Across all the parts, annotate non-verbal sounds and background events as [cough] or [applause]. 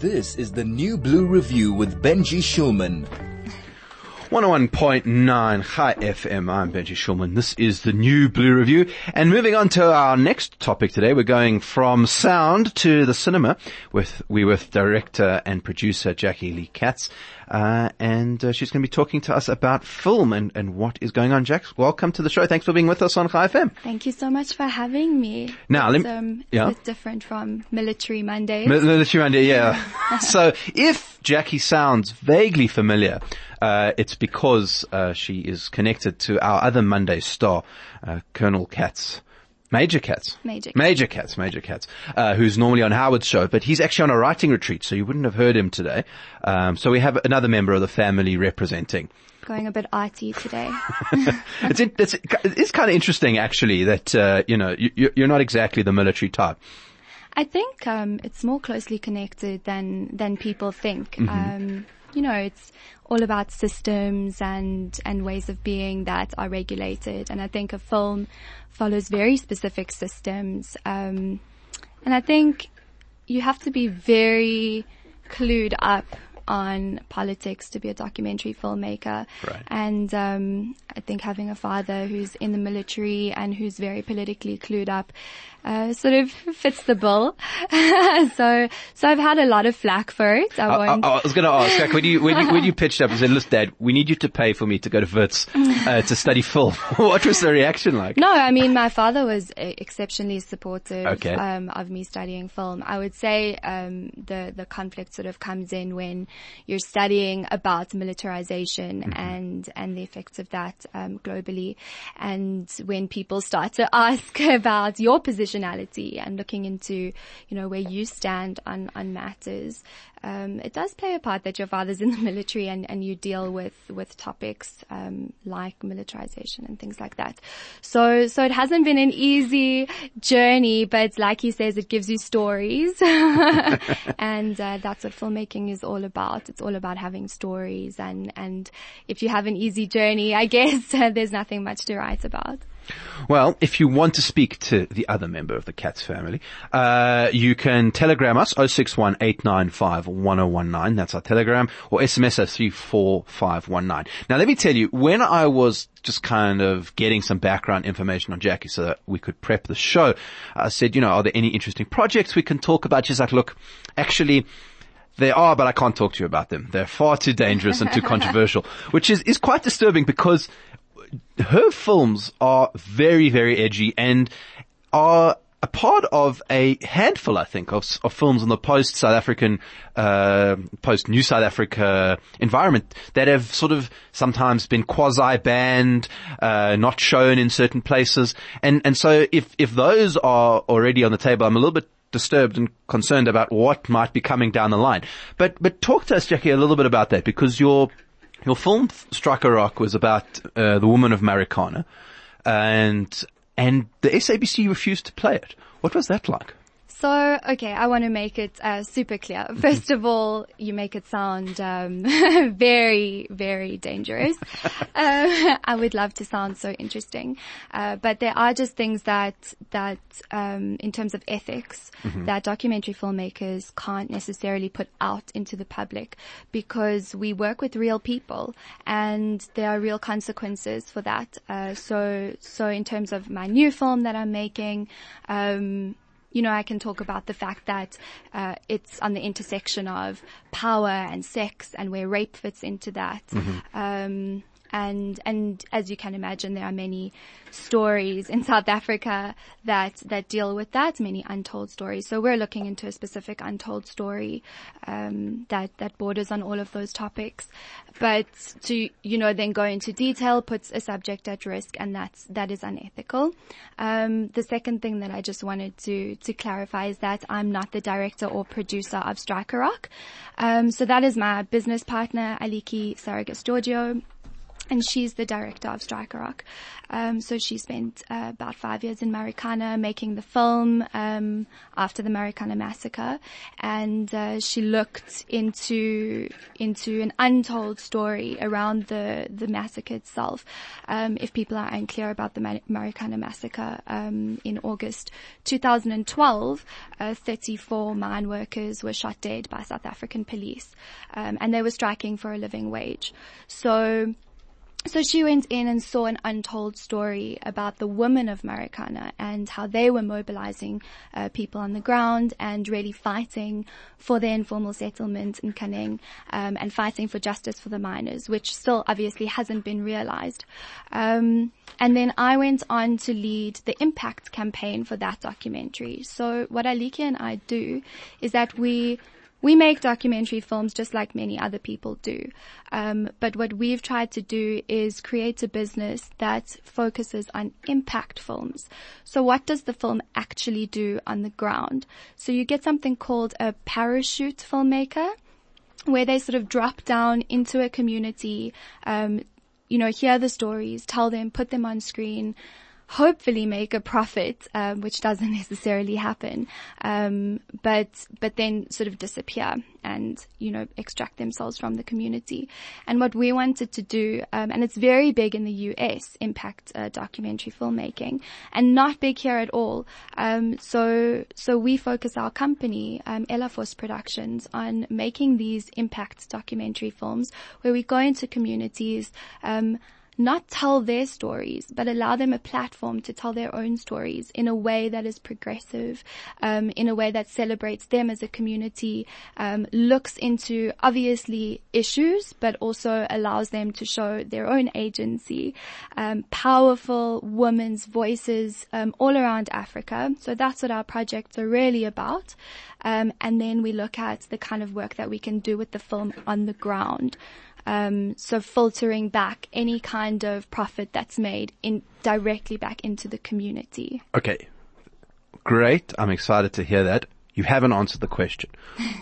This is the New Blue Review with Benji Shulman. 101.9 Chai FM. I'm Benji Shulman. This is the new Blue Review. And moving on to our next topic today, we're going from sound to the cinema with, we with director and producer Jaqui Lee Katz. Uh, and uh, she's going to be talking to us about film and, and what is going on. Jack, welcome to the show. Thanks for being with us on Chai FM. Thank you so much for having me. Now, it's, um, yeah. bit different from Military Mondays. Mi- Military Monday, yeah. [laughs] so if Jaqui sounds vaguely familiar, uh, it's because uh, she is connected to our other Monday star, uh, Colonel Katz. Major Katz. Major Katz. Major Katz, Major Katz, uh, who's normally on Howard's show, but he's actually on a writing retreat, so you wouldn't have heard him today. Um, so we have another member of the family representing. Going a bit arty today. [laughs] it's, it's, it's kind of interesting actually that, uh, you know, you, you're not exactly the military type. I think um, it's more closely connected than than people think. Mm-hmm. Um, you know, it's all about systems and and ways of being that are regulated. And I think a film follows very specific systems. Um, and I think you have to be very clued up on politics to be a documentary filmmaker. Right. And um, I think having a father who's in the military and who's very politically clued up uh, sort of fits the bill. [laughs] so, so I've had a lot of flack for it. I I, won't. I, I was going to ask, when you, when you when you pitched up and said, "Listen, Dad, we need you to pay for me to go to Wits [laughs] uh, to study film," [laughs] what was the reaction like? No, I mean, my father was uh, exceptionally supportive Okay. um, of me studying film. I would say um, the the conflict sort of comes in when you're studying about militarization and and the effects of that um, globally, and when people start to [laughs] ask about your positionality and looking into you know where you stand on on matters. Um, it does play a part that your father's in the [laughs] military and, and you deal with, with topics, um, like militarization and things like that. So, so it hasn't been an easy journey, but like he says, it gives you stories. [laughs] and, uh, that's what filmmaking is all about. It's all about having stories and, and if you have an easy journey, I guess uh, [laughs] there's nothing much to write about. Well, if you want to speak to the other member of the Katz family, uh, you can telegram us 0618951019. That's our telegram or SMS at 34519. Now let me tell you, when I was just kind of getting some background information on Jaqui so that we could prep the show, I said, you know, are there any interesting projects we can talk about? She's like, look, actually, they are, but I can't talk to you about them. They're far too dangerous and too [laughs] controversial, which is, is quite disturbing because her films are very, very edgy and are a part of a handful, I think, of, of films in the post-South African, uh, post-New South Africa environment that have sort of sometimes been quasi-banned, uh, not shown in certain places. And, and so if, if those are already on the table, I'm a little bit disturbed and concerned about what might be coming down the line. But, but talk to us, Jaqui, a little bit about that because your, your film Strike a Rock was about, uh, the woman of Marikana and, and the SABC refused to play it. What was that like? So, okay, I want to make it uh, super clear. First of all, you make it sound um, [laughs] very, very dangerous. [laughs] uh, [laughs] I would love to sound so interesting, uh, but there are just things that that, um, in terms of ethics, that documentary filmmakers can't necessarily put out into the public because we work with real people, and there are real consequences for that. Uh, so, so in terms of my new film that I'm making. Um, you know, I can talk about the fact that uh, it's on the intersection of power and sex and where rape fits into that. Um, and and as you can imagine, there are many stories in South Africa that that deal with that, many untold stories. So we're looking into a specific untold story um, that that borders on all of those topics. But to you know then go into detail puts a subject at risk, and that's that is unethical. Um, the second thing that I just wanted to to clarify is that I'm not the director or producer of Strike a Rock. Um, so that is my business partner Aliki Saragas Giorgio. And she's the director of Strike a Rock. Um, so she spent uh, about five years in Marikana making the film um, after the Marikana massacre, and uh, she looked into into an untold story around the the massacre itself. Um, if people are unclear about the Marikana massacre, um, in August 2012, uh, 34 mine workers were shot dead by South African police, um, and they were striking for a living wage. So so she went in and saw an untold story about the women of Marikana and how they were mobilizing uh, people on the ground and really fighting for their informal settlement in Nkaneng um, and fighting for justice for the miners, which still obviously hasn't been realized. Um, and then I went on to lead the impact campaign for that documentary. So what Aliki and I do is that we we make documentary films just like many other people do. Um, but what we've tried to do is create a business that focuses on impact films. So what does the film actually do on the ground? So you get something called a parachute filmmaker where they sort of drop down into a community, um, you know, hear the stories, tell them, put them on screen, hopefully make a profit, um, which doesn't [laughs] necessarily happen, um, but but then sort of disappear and you know extract themselves from the community. And what we wanted to do, um, and it's very big in the US, impact uh, documentary filmmaking, and not big here at all. Um, so so we focus our company, um, Elafos Productions, on making these impact documentary films where we go into communities. Not tell their stories, but allow them a platform to tell their own stories in a way that is progressive, um, in a way that celebrates them as a community, um, looks into obviously issues, but also allows them to show their own agency, um, powerful women's voices um, all around Africa. So that's what our projects are really about. Um, and then we look at the kind of work that we can do with the film on the ground. Um, so filtering back any kind of profit that's made in directly back into the community. Okay. Great. I'm excited to hear that. You haven't answered the question.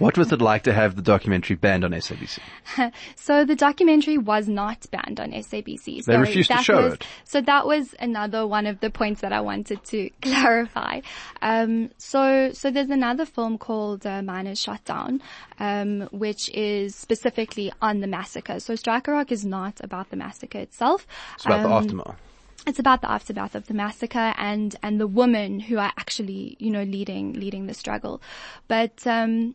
What was it like to have the documentary banned on SABC? [laughs] so the documentary was not banned on SABC. They refused to show was, it. So that was another one of the points that I wanted to [laughs] clarify. Um, so so there's another film called uh, Miners Shot Down, um, which is specifically on the massacre. So Strike a Rock is not about the massacre itself. It's about um, the aftermath it's about the aftermath of the massacre and and the women who are actually you know leading leading the struggle. But um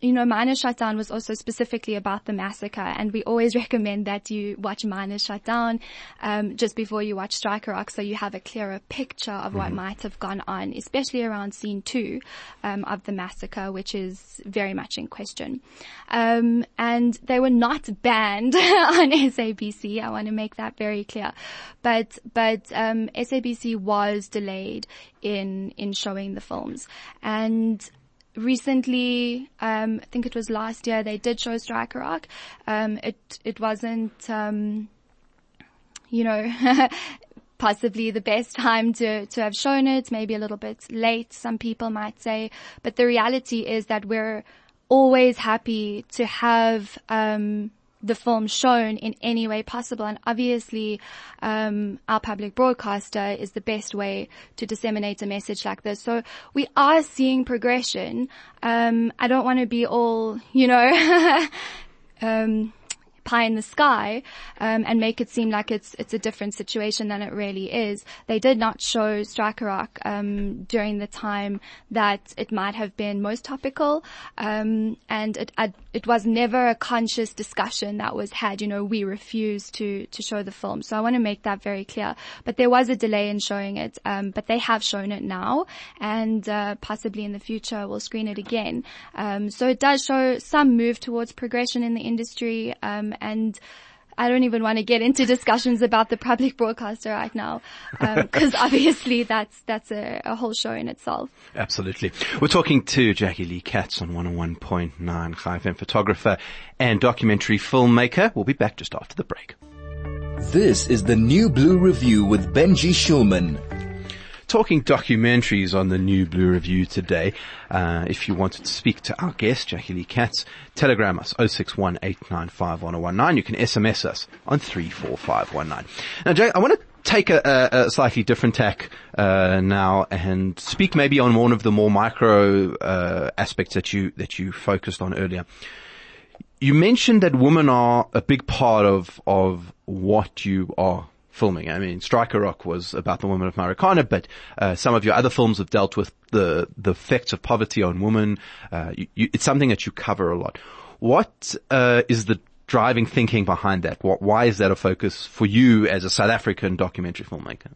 you know, Miners Shot Down was also specifically about the massacre, and we always [laughs] recommend that you watch Miners Shot Down um, just before you watch Strike a Rock, so you have a clearer picture of mm-hmm. what might have gone on, especially around scene two um, of the massacre, which is very much in question. Um, and they were not banned [laughs] on SABC. I want to make that very clear, but but um, SABC was delayed in in showing the films, and recently, um, I think it was last year, they did show Strike a Rock. Um, it, it wasn't, um, you know, [laughs] possibly the best time to, to have shown it, maybe a little bit late, some people might say. But the reality is that we're always happy to have, um, the film shown in any way possible. And obviously, um, our public broadcaster is the best way to disseminate a message like this. So we are seeing progression. Um, I don't want to be all, you know, [laughs] um, pie in the sky um, and make it seem like it's it's a different situation than it really is. They did not show Strike a Rock um, during the time that it might have been most topical, um, and it it was never a conscious discussion that was had. You know, we refused to to show the film, so I want to make that very clear. But there was a delay in showing it, um, but they have shown it now, and uh, possibly in the future we'll screen it again. Um, so it does show some move towards progression in the industry. Um, and I don't even want to get into discussions about the public broadcaster right now, because um, [laughs] obviously that's that's a, a, whole show in itself. Absolutely. We're talking to Jaqui Lee Katz on 101.9 Chai FM photographer and documentary filmmaker. We'll be back just after the break. This is the New Blue Review with Benji Shulman. Talking documentaries on the new Blue Review today. Uh, if you wanted to speak to our guest, Jaqui Lee Katz, telegram us 61 You can SMS us on 34519. Now, Jack, I want to take a, a, slightly different tack uh, now and speak maybe on one of the more micro uh, aspects that you that you focused on earlier. You mentioned that women are a big part of of what you are filming. I mean, Strike a Rock was about the women of Marikana, but uh, some of your other films have dealt with the the effects of poverty on women. Uh, you, you, it's something that you cover a lot. What uh, is the driving thinking behind that? What, why is that a focus for you as a South African documentary filmmaker?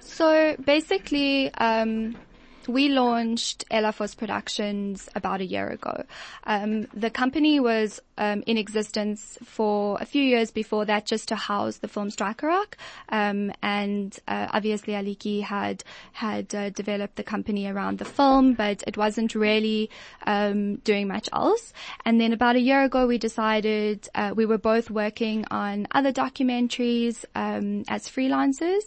So basically, um, we launched Elafos Productions about a year ago. Um, the company was um, in existence for a few years before that, just to house the film Strike a Rock. Um, and uh, obviously, Aliki had had uh, developed the company around the film, but it wasn't really um, doing much else. And then about a year ago, we decided uh, we were both working on other documentaries um, as freelancers,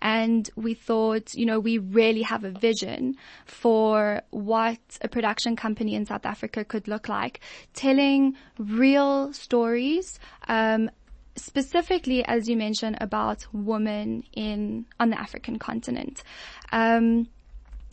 and we thought, you know, we really have a vision for what a production company in South Africa could look like, telling real stories, um, specifically, as you mentioned, about women in on the African continent. Um,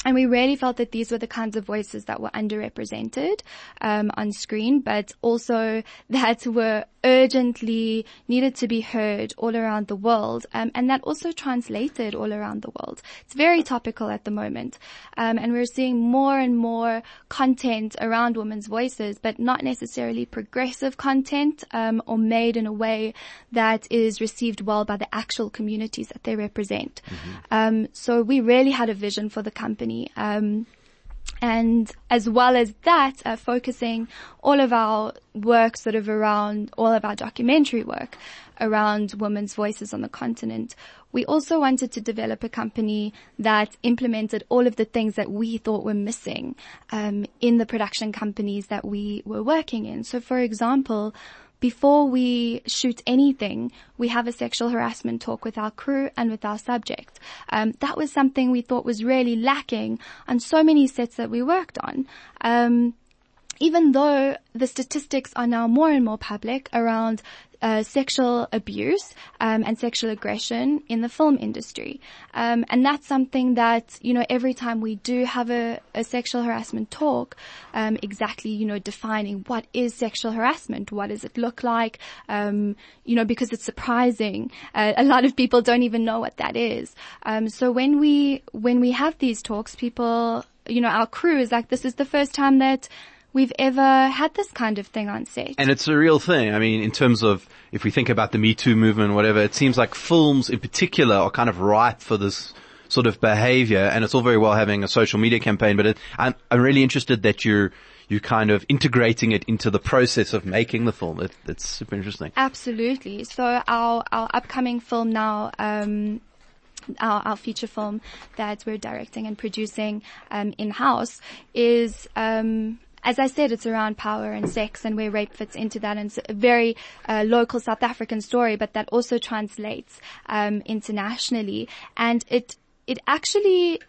and we really felt that these were the kinds of voices that were underrepresented um, on screen, but also [laughs] that were urgently needed to be heard all around the world, um, and that also translated all around the world. It's very topical at the moment, um, and we're seeing more and more content around women's voices, but not necessarily progressive content um, or made in a way that is received well by the actual communities that they represent. Mm-hmm. so we really had a vision for the company. And as well as that, uh, focusing all of our work sort of around all of our documentary work around women's voices on the continent. We also wanted to develop a company that implemented all of the things that we thought were missing um, in the production companies that we were working in. So, for example, before we shoot anything, we have a sexual harassment talk with our crew and with our subject. Um, that was something we thought was really lacking on so many sets that we worked on. Um, even though the statistics are now more and more public around uh, sexual abuse um, and sexual aggression in the film industry, um, and that's something that you know every time we do have a, a sexual harassment talk, um, exactly you know defining what is sexual harassment, what does it look like, um, you know because it's surprising. Uh, a lot of people don't even know what that is. Um, so when we when we have these talks, people you know our crew is like this is the first time that we've ever had this kind of thing on set. And it's a real thing. I mean, in terms of, if we think about the Me Too movement, whatever, it seems like films in particular are kind of ripe for this sort of behavior. And it's all very well having a social media campaign, but it, I'm, I'm really interested that you're, you're kind of integrating it into the process of making the film. It, it's super interesting. Absolutely. So our, our upcoming film now, um, our, our, feature film that we're directing and producing um, in house is um, as I said, it's around power and sex and where rape fits into that. And it's a very uh, local South African story, but that also translates um, internationally. And it it actually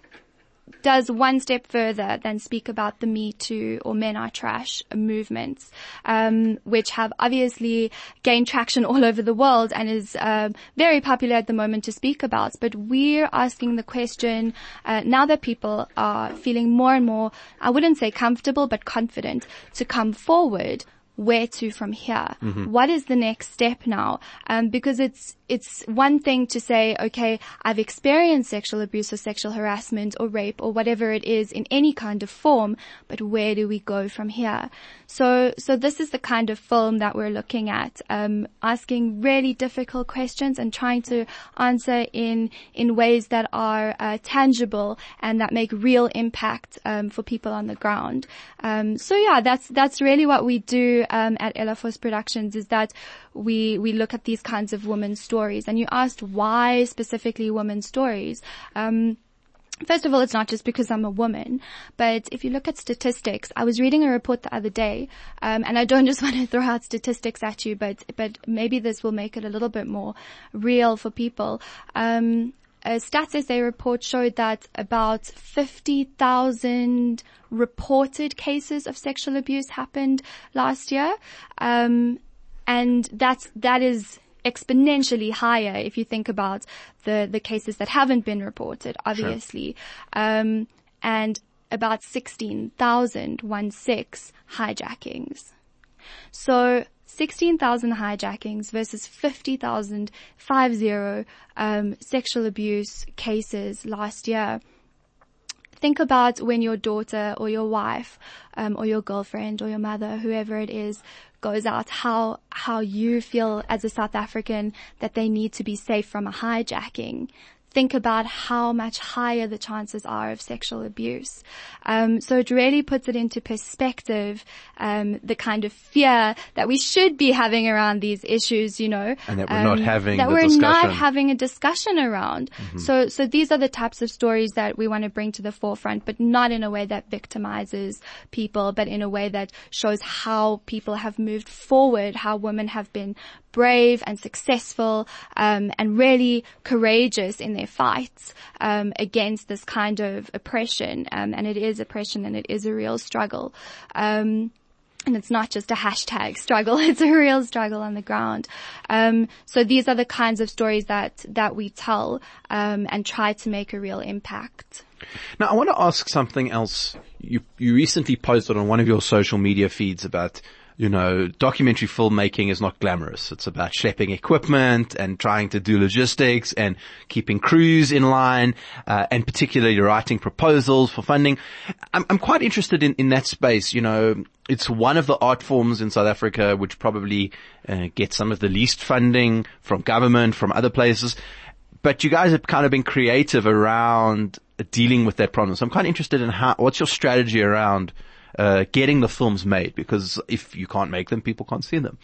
does one step further than speak about the Me Too or Men Are Trash movements, um, which have obviously gained traction [laughs] all over the world and is uh, very popular at the moment to speak about. But we're asking the question uh, now that people are feeling more and more, I wouldn't say comfortable, but confident to come forward where to from here? Mm-hmm. What is the next step now? Um, because it's it's one thing to say, okay, I've experienced sexual abuse or sexual harassment or rape or whatever it is in any kind of form, but where do we go from here? So, so this is the kind of film that we're looking at, um, asking really difficult questions and trying to answer in in ways that are uh, tangible and that make real impact um, for people on the ground. Um, so yeah, that's that's really what we do um, at Elafos Productions is that we we look at these kinds of women's stories. And you asked why specifically women's stories. Um, First of all, it's not just because I'm a woman, but if you look at statistics, I was reading a report the other day, um, and I don't [laughs] just want to throw out statistics at you, but but maybe this will make it a little bit more real for people. Um, a Stats SA report showed that about 50,000 reported cases of sexual abuse happened last year. Um, and that's, that is exponentially higher if you think about the, the cases that haven't been reported, obviously. Um, and about 16,000, one six hijackings. So 16,000 hijackings versus 50,000, five zero, um, sexual abuse cases last year. Think about when your daughter or your wife, um, or your girlfriend or your mother, whoever it is, goes out, how, how you feel as a South African that they need to be safe from a hijacking think about how much higher the chances are of sexual abuse. Um, so it really puts it into perspective um, the kind of fear that we should be having around these issues. You know, and that we're um, not having that we're discussion. not having a discussion around. Mm-hmm. So so these are the types of stories that we want to bring to the forefront, but not in a way that victimizes people, but in a way that shows how people have moved forward, how women have been brave and successful um, and really courageous in their fights um, against this kind of oppression. Um, and it is oppression and it is a real struggle. Um, and it's not just a hashtag struggle; [laughs] it's a real struggle on the ground. Um, so these are the kinds of stories that that we tell um, and try to make a real impact. Now, I want to ask something else. You you recently posted on one of your social media feeds about you know, documentary filmmaking is not glamorous. It's about schlepping equipment and trying to do logistics and keeping crews in line, uh, and particularly writing proposals for funding. I'm, I'm quite interested in, in that space. You know, it's one of the art forms in South Africa which probably uh, gets some of the least funding from government, from other places. But you guys have kind of been creative around dealing with that problem. So I'm quite interested in how, what's your strategy around uh, getting the films made? Because if you can't make them, people can't see them.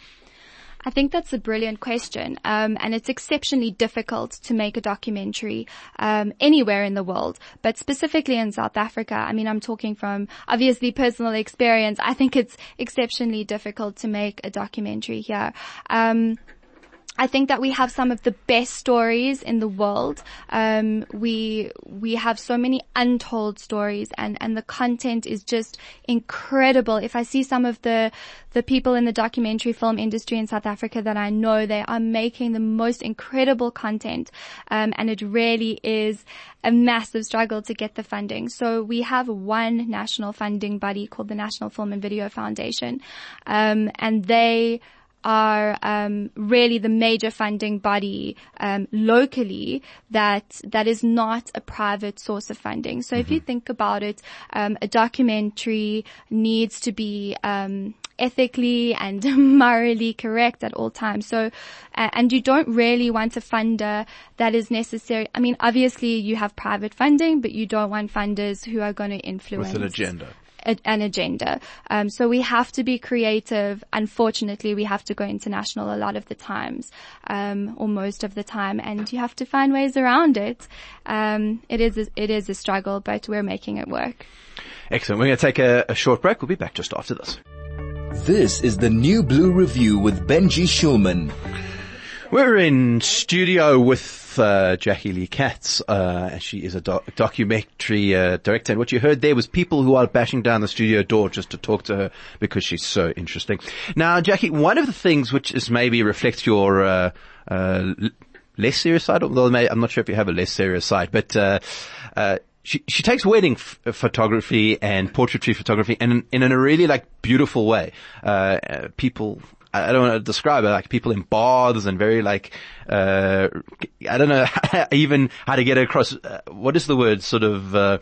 I think that's a brilliant question, um, and it's exceptionally difficult to make a documentary um, anywhere in the world, but specifically in South Africa. I mean, I'm talking from obviously personal experience. I think it's exceptionally difficult to make a documentary here. Um, I think that we have some of the best stories in the world. Um, we we have so many untold stories, and and the content is just incredible. If I see some of the the people in the documentary film industry in South Africa that I know, they are making the most incredible content, um, and it really is a massive struggle to get the funding. So we have one national funding body called the National Film and Video Foundation, um, and they are um, really the major funding body um, locally that that is not a private source of funding. So mm-hmm. if you mm-hmm. think about it, um, a documentary needs to be um, ethically and [laughs] morally correct at all times. So, uh, and you don't really want a funder that is necessary. I mean, obviously you have private funding, but you don't want funders who are going to influence with an agenda a, an agenda. Um, so we have to be creative. Unfortunately, we have to go international a lot of the times, um, or most of the time, and you have to find ways around it. Um, it is a, it is a struggle, but we're making it work. Excellent. We're going to take a, a short break. We'll be back just after this. This is the New Blue Review with Benji Shulman. We're in studio with uh, Jaqui Lee Katz. Uh, she is a doc- documentary uh, director. And what you heard there was people who are bashing down the studio door just to talk to her because she's so interesting. Now, Jaqui, one of the things which is maybe reflects your uh, uh, less serious side, although I'm not sure if you have a less serious side, but uh, she she takes wedding f- photography and portraiture photography and in, in a really like beautiful way. Uh, people I don't want to describe it, like people in baths and very like, uh, I don't know [laughs] even how to get across, uh, what is the word, sort of, uh,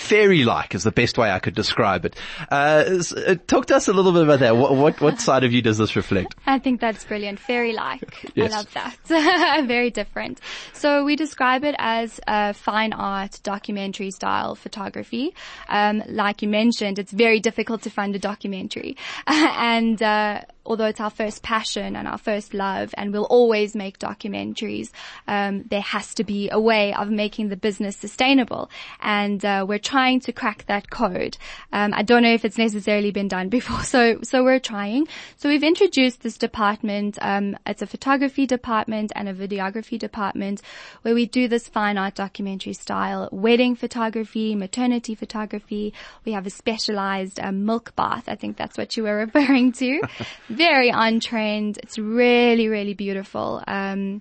fairy-like is the best way I could describe it. Uh, uh, talk to us a little bit about that. What, what, what side of you does this reflect? I think that's brilliant. Fairy-like. [laughs] yes. I love that. [laughs] Very different. So we describe it as a fine art documentary style photography. Um, like you mentioned, it's very difficult to find a documentary. [laughs] and, uh, although it's our first passion and our first love, and we'll always make documentaries, um, there has to be a way of making the business sustainable, and uh, we're trying to crack that code. Um, I don't know if it's necessarily been done [laughs] before, so so we're trying. So we've introduced this department. Um, it's a photography department and a videography department where we do this fine art documentary style wedding photography, maternity photography. We have a specialized um, milk bath. I think that's what you were [laughs] referring to. [laughs] Very on trend. It's really, really beautiful. Um,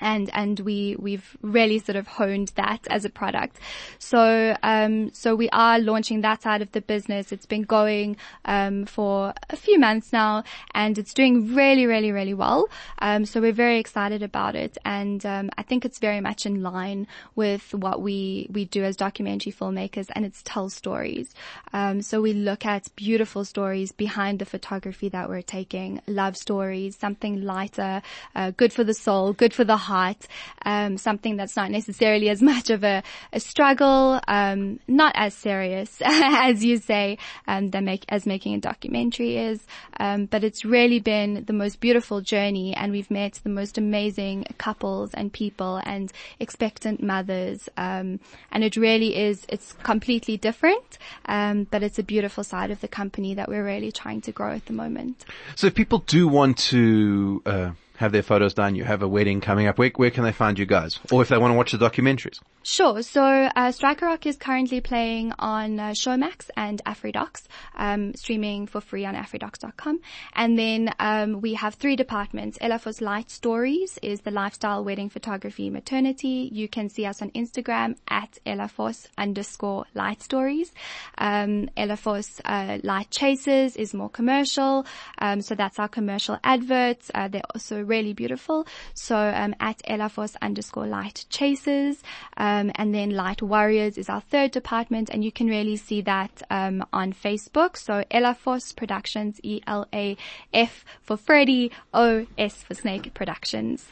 and and we we've really sort of honed that as a product. So um, so we are launching that side of the business. It's been going um, for a few months now, and it's doing really really really well. Um, so we're very excited about it, and um, I think it's very much in line with what we we do as documentary filmmakers, and it's tell stories. Um, so we look at beautiful stories behind the photography that we're taking, love stories, something lighter, uh, good for the soul, good for the heart, um, something that's not necessarily as much of a, a struggle, um, not as serious [laughs] as you say, um, make, as making a documentary is. Um, but it's really been the most beautiful journey, and we've met the most amazing couples and people and expectant mothers. Um, and it really is. It's completely different, um, but it's a beautiful side of the company that we're really trying to grow at the moment. So if people do want to. Uh have their photos done, you have a wedding coming up, where, where can they find you guys? Or if they want to watch the documentaries? Sure. So, uh, Strike a Rock is currently playing on uh, Showmax and AfriDocs, um, streaming for free on afridocs.com. And then, um, we have three departments. Elafos Light Stories is the lifestyle wedding photography maternity. You can see us on Instagram at Elafos underscore light stories. Um, Elafos, uh, Light Chasers is more commercial. Um, so that's our commercial adverts. Uh, they're also really beautiful. So um, at Elafos underscore light chasers, um, and then light warriors is our third department, and you can really see that um, on Facebook. So Elafos Productions, E L A F for Freddy, O S for Snake Productions.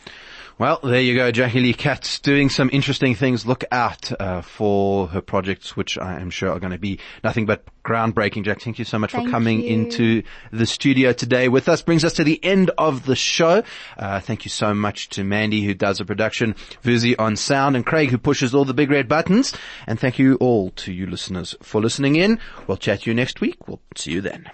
Well, there you go, Jaqui Lee Katz doing some interesting things. Look out uh, for her projects, which I am sure are going to be nothing but groundbreaking. Jack, thank you so much thank for coming you. into the studio today with us. Brings us to the end of the show. Uh, thank you so much to Mandy who does the production, Vuzi on sound, and Craig who pushes all the big red buttons. And thank you all to you listeners for listening in. We'll chat to you next week. We'll see you then.